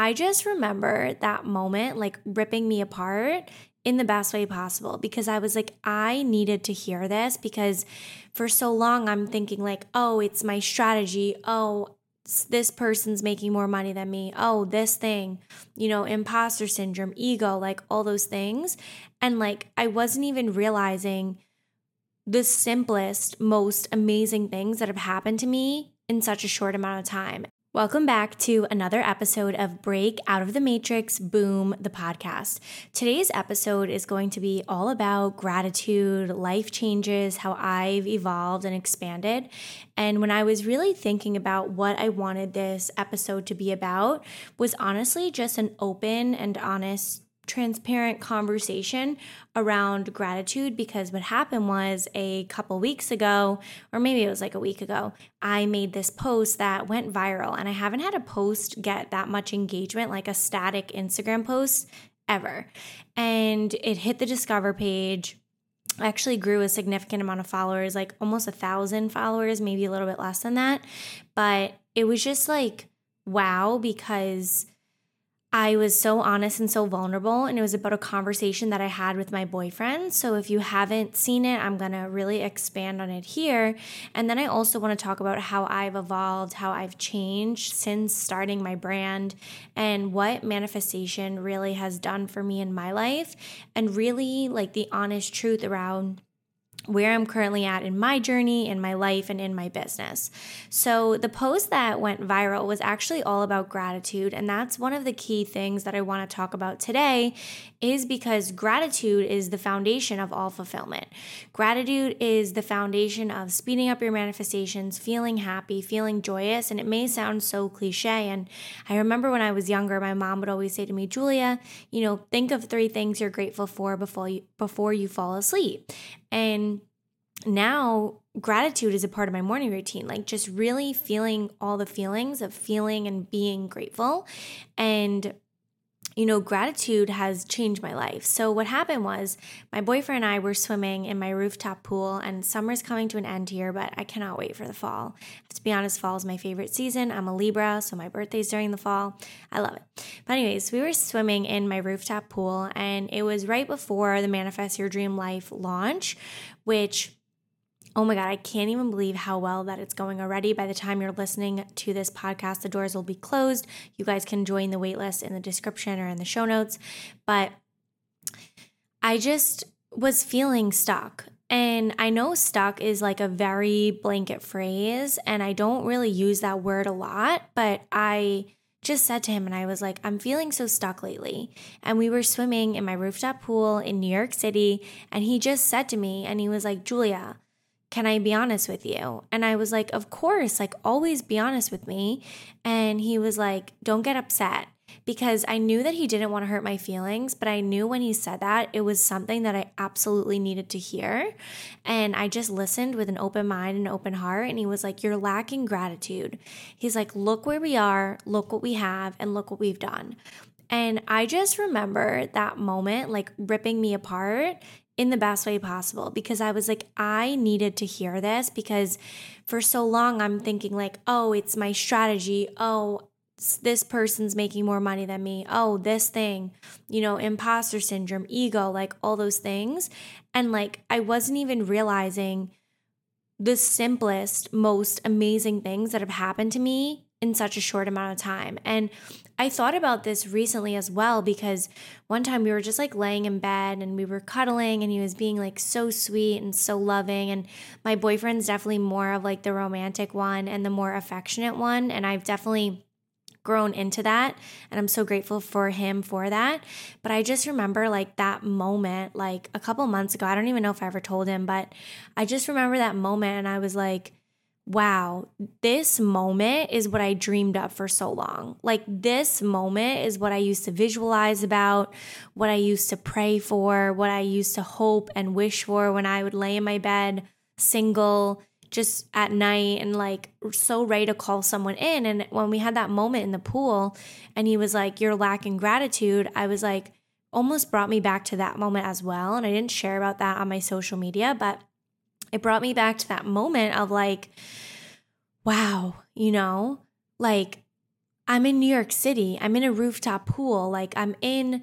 I just remember that moment like ripping me apart in the best way possible because I was like, I needed to hear this because for so long I'm thinking, like, oh, it's my strategy. Oh, this person's making more money than me. Oh, this thing, you know, imposter syndrome, ego, like all those things. And like, I wasn't even realizing the simplest, most amazing things that have happened to me in such a short amount of time. Welcome back to another episode of Break Out of the Matrix Boom, the podcast. Today's episode is going to be all about gratitude, life changes, how I've evolved and expanded. And when I was really thinking about what I wanted this episode to be about, was honestly just an open and honest transparent conversation around gratitude because what happened was a couple weeks ago, or maybe it was like a week ago, I made this post that went viral. And I haven't had a post get that much engagement, like a static Instagram post, ever. And it hit the Discover page. actually grew a significant amount of followers, like almost a thousand followers, maybe a little bit less than that. But it was just like, wow, because I was so honest and so vulnerable, and it was about a conversation that I had with my boyfriend. So, if you haven't seen it, I'm gonna really expand on it here. And then I also wanna talk about how I've evolved, how I've changed since starting my brand, and what manifestation really has done for me in my life, and really like the honest truth around where I'm currently at in my journey, in my life, and in my business. So, the post that went viral was actually all about gratitude. And that's one of the key things that I want to talk about today, is because gratitude is the foundation of all fulfillment. Gratitude is the foundation of speeding up your manifestations, feeling happy, feeling joyous. And it may sound so cliche. And I remember when I was younger, my mom would always say to me, Giulia, you know, think of three things you're grateful for before you, before you fall asleep. And now gratitude is a part of my morning routine, like just really feeling all the feelings of feeling and being grateful. And you know, gratitude has changed my life. So, what happened was my boyfriend and I were swimming in my rooftop pool, and summer's coming to an end here, but I cannot wait for the fall. To be honest, fall is my favorite season. I'm a Libra, so my birthday's during the fall. I love it. But, anyways, we were swimming in my rooftop pool, and it was right before the Manifest Your Dream Life launch, which Oh my God, I can't even believe how well that it's going already. By the time you're listening to this podcast, the doors will be closed. You guys can join the waitlist in the description or in the show notes. But I just was feeling stuck. And I know stuck is like a very blanket phrase, and I don't really use that word a lot, but I just said to him, and I was like, I'm feeling so stuck lately. And we were swimming in my rooftop pool in New York City, and he just said to me, and he was like, Giulia, can I be honest with you? And I was like, Of course, like always be honest with me. And he was like, Don't get upset because I knew that he didn't want to hurt my feelings, but I knew when he said that it was something that I absolutely needed to hear. And I just listened with an open mind and open heart. And he was like, You're lacking gratitude. He's like, Look where we are, look what we have, and look what we've done. And I just remember that moment like ripping me apart in the best way possible because I was like, I needed to hear this because for so long I'm thinking, like, oh, it's my strategy. Oh, this person's making more money than me. Oh, this thing, you know, imposter syndrome, ego, like all those things. And like, I wasn't even realizing the simplest, most amazing things that have happened to me in such a short amount of time. And I thought about this recently as well because one time we were just like laying in bed and we were cuddling and he was being like so sweet and so loving. And my boyfriend's definitely more of like the romantic one and the more affectionate one. And I've definitely grown into that and I'm so grateful for him for that. But I just remember like that moment like a couple months ago. I don't even know if I ever told him, but I just remember that moment and I was like wow, this moment is what I dreamed of for so long. Like, this moment is what I used to visualize about, what I used to pray for, what I used to hope and wish for when I would lay in my bed single just at night and like so ready to call someone in. And when we had that moment in the pool and he was like, You're lacking gratitude, I was like, almost brought me back to that moment as well. And I didn't share about that on my social media, but it brought me back to that moment of like, wow, you know, like I'm in New York City. I'm in a rooftop pool. Like I'm in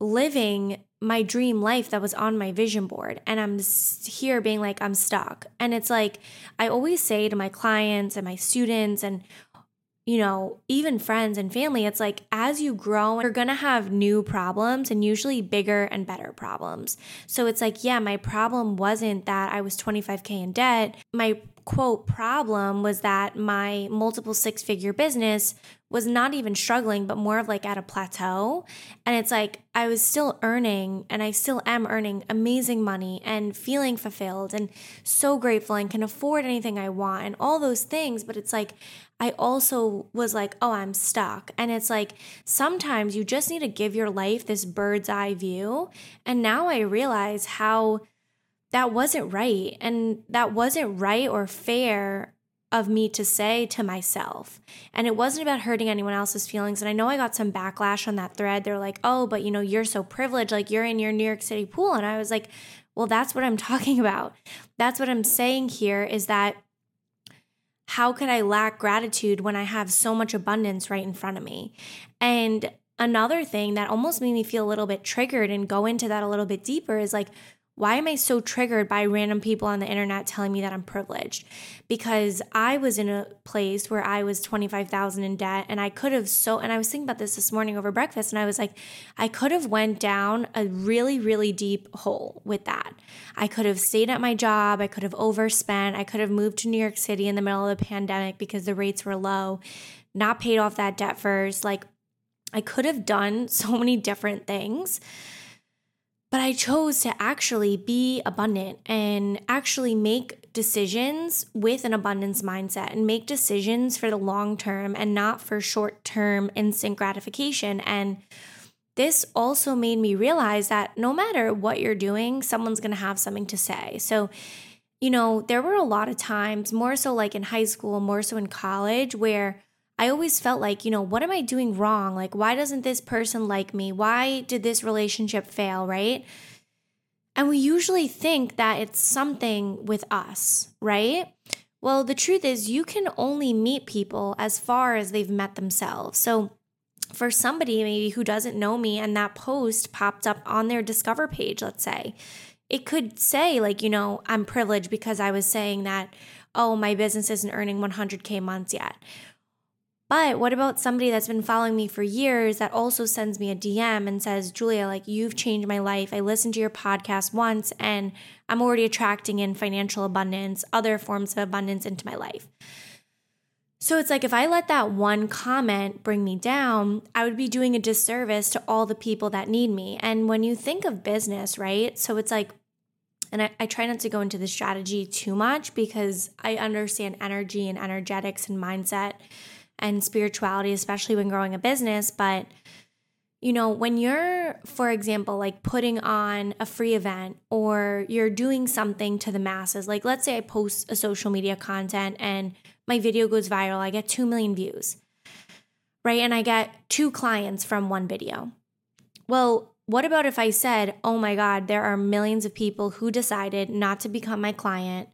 living my dream life that was on my vision board. And I'm here being like, I'm stuck. And it's like, I always say to my clients and my students and you know, even friends and family, it's like as you grow, you're gonna have new problems and usually bigger and better problems. So it's like, yeah, my problem wasn't that I was 25K in debt. My quote problem was that my multiple six figure business was not even struggling, but more of like at a plateau. And it's like I was still earning and I still am earning amazing money and feeling fulfilled and so grateful and can afford anything I want and all those things. But it's like I also was like, oh, I'm stuck. And it's like sometimes you just need to give your life this bird's eye view. And now I realize how that wasn't right. And that wasn't right or fair of me to say to myself. And it wasn't about hurting anyone else's feelings. And I know I got some backlash on that thread. They're like, oh, but you know, you're so privileged. Like you're in your New York City pool. And I was like, well, that's what I'm talking about. That's what I'm saying here is that how could I lack gratitude when I have so much abundance right in front of me? And another thing that almost made me feel a little bit triggered and go into that a little bit deeper is like, why am I so triggered by random people on the internet telling me that I'm privileged? Because I was in a place where I was 25,000 in debt and I could have so and I was thinking about this this morning over breakfast and I was like I could have went down a really really deep hole with that. I could have stayed at my job, I could have overspent, I could have moved to New York City in the middle of the pandemic because the rates were low, not paid off that debt first. Like I could have done so many different things. But I chose to actually be abundant and actually make decisions with an abundance mindset and make decisions for the long term and not for short term instant gratification. And this also made me realize that no matter what you're doing, someone's going to have something to say. So, you know, there were a lot of times, more so like in high school, more so in college, where I always felt like, you know, what am I doing wrong? Like, why doesn't this person like me? Why did this relationship fail, right? And we usually think that it's something with us, right? Well, the truth is, you can only meet people as far as they've met themselves. So, for somebody maybe who doesn't know me and that post popped up on their Discover page, let's say, it could say, like, you know, I'm privileged because I was saying that, oh, my business isn't earning 100K months yet. But what about somebody that's been following me for years that also sends me a DM and says, Giulia, like you've changed my life. I listened to your podcast once and I'm already attracting in financial abundance, other forms of abundance into my life. So it's like if I let that one comment bring me down, I would be doing a disservice to all the people that need me. And when you think of business, right? So it's like, and I, I try not to go into the strategy too much because I understand energy and energetics and mindset and spirituality, especially when growing a business. But, you know, when you're, for example, like putting on a free event or you're doing something to the masses, like let's say I post a social media content and my video goes viral, I get 2 million views, right? And I get two clients from one video. Well, what about if I said, oh my God, there are millions of people who decided not to become my client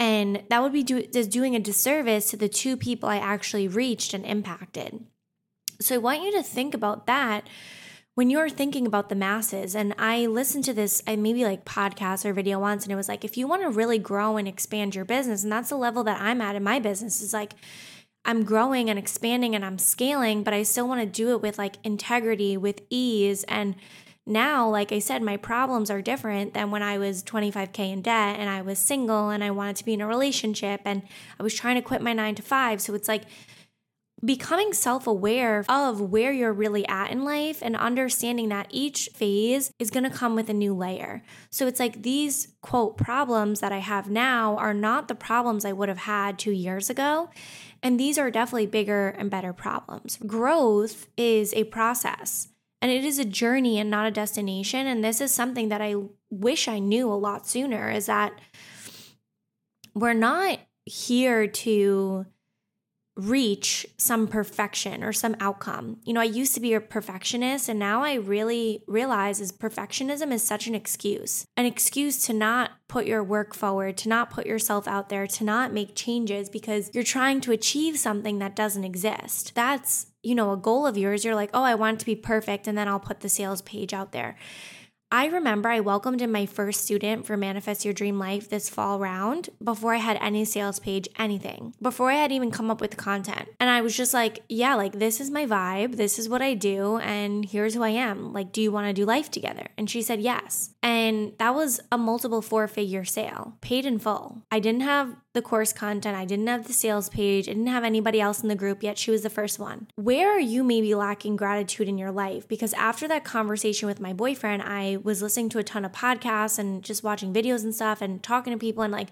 and that would be do, just doing a disservice to the two people I actually reached and impacted. So I want you to think about that when you're thinking about the masses. And I listened to this, I maybe like podcast or video once, and it was like, if you want to really grow and expand your business, and that's the level that I'm at in my business, is like, I'm growing and expanding and I'm scaling, but I still want to do it with like integrity, with ease, and now, like I said, my problems are different than when I was 25K in debt and I was single and I wanted to be in a relationship and I was trying to quit my nine to five. So it's like becoming self aware of where you're really at in life and understanding that each phase is going to come with a new layer. So it's like these quote problems that I have now are not the problems I would have had two years ago. And these are definitely bigger and better problems. Growth is a process. And it is a journey and not a destination. And this is something that I wish I knew a lot sooner is that we're not here to reach some perfection or some outcome. You know, I used to be a perfectionist and now I really realize is perfectionism is such an excuse. An excuse to not put your work forward, to not put yourself out there, to not make changes because you're trying to achieve something that doesn't exist. That's, you know, a goal of yours. You're like, "Oh, I want it to be perfect and then I'll put the sales page out there." I remember I welcomed in my first student for Manifest Your Dream Life this fall round before I had any sales page, anything, before I had even come up with content. And I was just like, yeah, like this is my vibe, this is what I do, and here's who I am. Like, do you want to do life together? And she said yes. And that was a multiple four figure sale, paid in full. I didn't have the course content. I didn't have the sales page. I didn't have anybody else in the group yet. She was the first one. Where are you maybe lacking gratitude in your life? Because after that conversation with my boyfriend, I was listening to a ton of podcasts and just watching videos and stuff and talking to people and like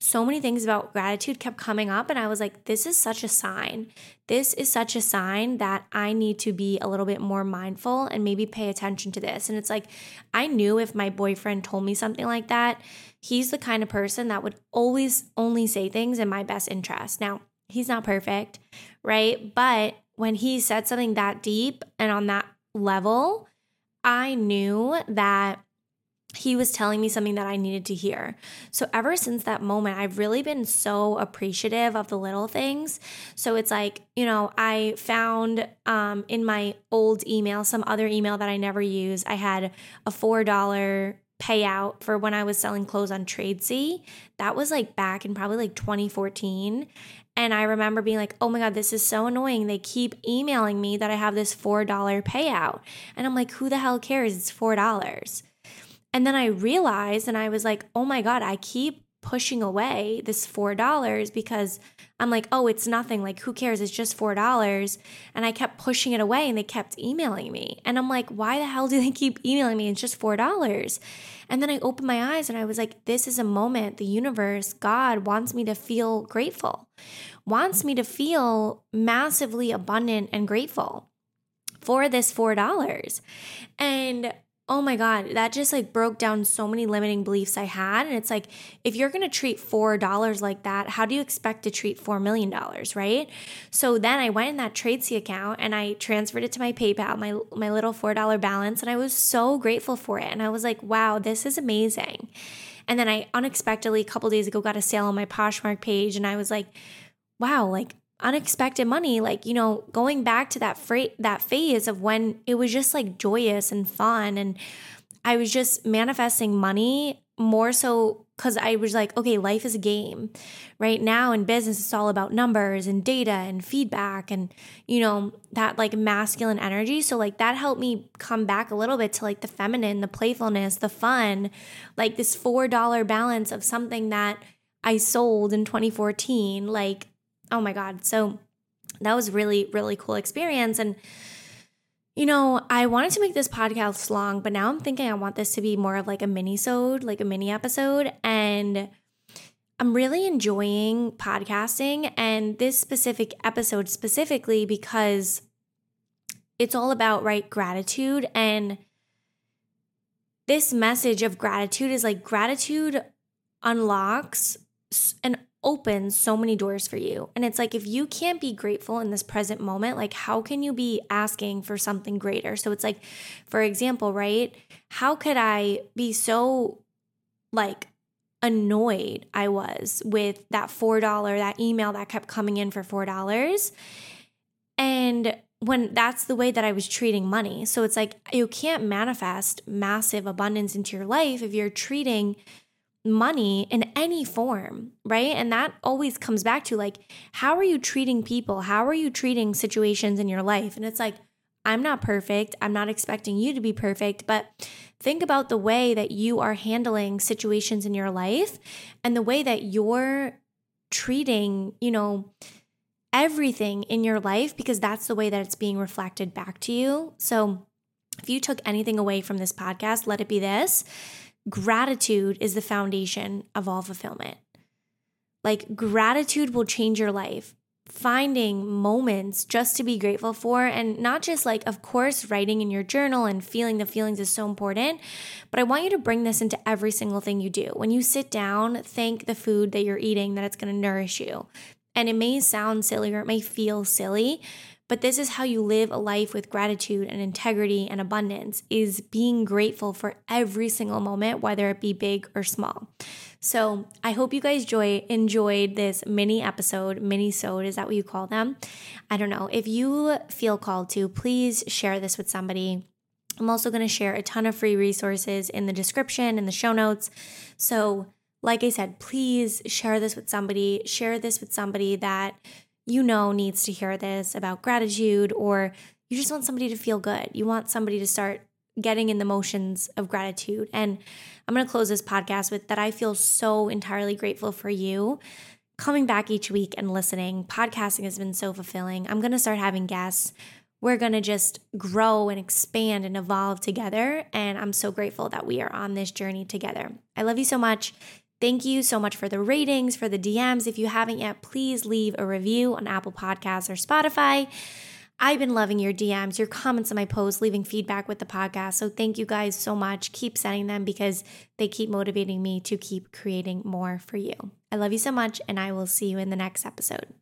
so many things about gratitude kept coming up and I was like this is such a sign. This is such a sign that I need to be a little bit more mindful and maybe pay attention to this. And it's like I knew if my boyfriend told me something like that, he's the kind of person that would always only say things in my best interest. Now, he's not perfect, right? But when he said something that deep and on that level, I knew that he was telling me something that I needed to hear. So, ever since that moment, I've really been so appreciative of the little things. So, it's like, you know, I found um, in my old email, some other email that I never use, I had a $4 payout for when I was selling clothes on Tradesy. That was like back in probably like 2014. And I remember being like, oh my God, this is so annoying. They keep emailing me that I have this $4 payout. And I'm like, who the hell cares? It's $4. And then I realized, and I was like, oh my God, I keep pushing away this $4 because I'm like, oh, it's nothing. Like, who cares? It's just $4. And I kept pushing it away and they kept emailing me. And I'm like, why the hell do they keep emailing me? It's just $4. And then I opened my eyes and I was like, this is a moment the universe, God wants me to feel grateful, wants me to feel massively abundant and grateful for this $4. And oh my God, that just like broke down so many limiting beliefs I had. And it's like, if you're going to treat $4 like that, how do you expect to treat $4 million, right? So then I went in that Tradesy account and I transferred it to my PayPal, my, my little $4 balance. And I was so grateful for it. And I was like, wow, this is amazing. And then I unexpectedly, a couple days ago, got a sale on my Poshmark page. And I was like, wow, like unexpected money like you know going back to that freight that phase of when it was just like joyous and fun and i was just manifesting money more so because i was like okay life is a game right now in business. It's all about numbers and data and feedback and you know that like masculine energy. So like that helped me come back a little bit to like the feminine the playfulness the fun like this four dollar balance of something that i sold in 2014 like oh my God. So that was really, really cool experience. And, you know, I wanted to make this podcast long, but now I'm thinking I want this to be more of like a mini-sode, like a mini episode. And I'm really enjoying podcasting and this specific episode specifically because it's all about right gratitude and this message of gratitude is like gratitude unlocks and opens so many doors for you. And it's like, if you can't be grateful in this present moment, like, how can you be asking for something greater? So it's like, for example, right? How could I be so like annoyed I was with that $4, that email that kept coming in for $4? And when that's the way that I was treating money. So it's like, you can't manifest massive abundance into your life if you're treating money in any form, right? And that always comes back to like, how are you treating people? How are you treating situations in your life? And it's like, I'm not perfect. I'm not expecting you to be perfect, but think about the way that you are handling situations in your life and the way that you're treating, you know, everything in your life because that's the way that it's being reflected back to you. So, if you took anything away from this podcast, let it be this gratitude is the foundation of all fulfillment. Like, gratitude will change your life. Finding moments just to be grateful for, and not just like, of course, writing in your journal and feeling the feelings is so important, but I want you to bring this into every single thing you do. When you sit down, thank the food that you're eating, that it's gonna nourish you And it may sound silly or it may feel silly, but this is how you live a life with gratitude and integrity and abundance is being grateful for every single moment, whether it be big or small. So I hope you guys joy, enjoyed this mini episode, mini sode, is that what you call them? I don't know. If you feel called to, please share this with somebody. I'm also going to share a ton of free resources in the description, in the show notes. So, like I said, please share this with somebody, share this with somebody that you know needs to hear this about gratitude, or you just want somebody to feel good. You want somebody to start getting in the motions of gratitude. And I'm going to close this podcast with that I feel so entirely grateful for you coming back each week and listening. Podcasting has been so fulfilling. I'm going to start having guests. We're going to just grow and expand and evolve together. And I'm so grateful that we are on this journey together. I love you so much. Thank you so much for the ratings, for the DMs. If you haven't yet, please leave a review on Apple Podcasts or Spotify. I've been loving your DMs, your comments on my posts, leaving feedback with the podcast. So thank you guys so much. Keep sending them because they keep motivating me to keep creating more for you. I love you so much, and I will see you in the next episode.